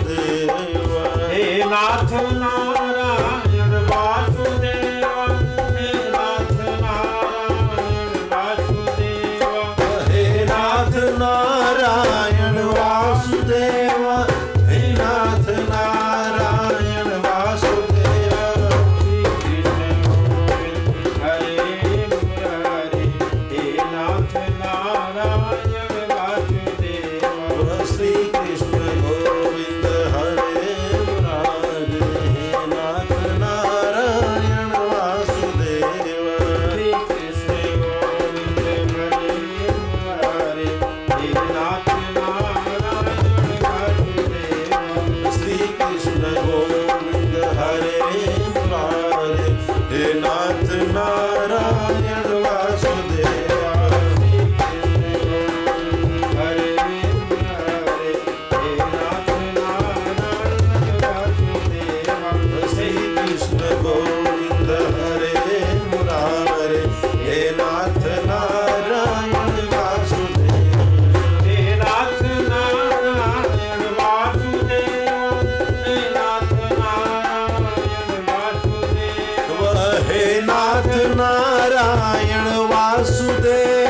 वासुदेवा हे नाथ नारायण वासुदेवा हे नाथ नारायण वासुदेवा हे नाथ नारायण वासुदेवा हे नाथ नारायण वासुदेवा श्री कृष्ण गोविंद हरे मुरारे हे नाथ नारायण वासुदेवा श्री वासुदेव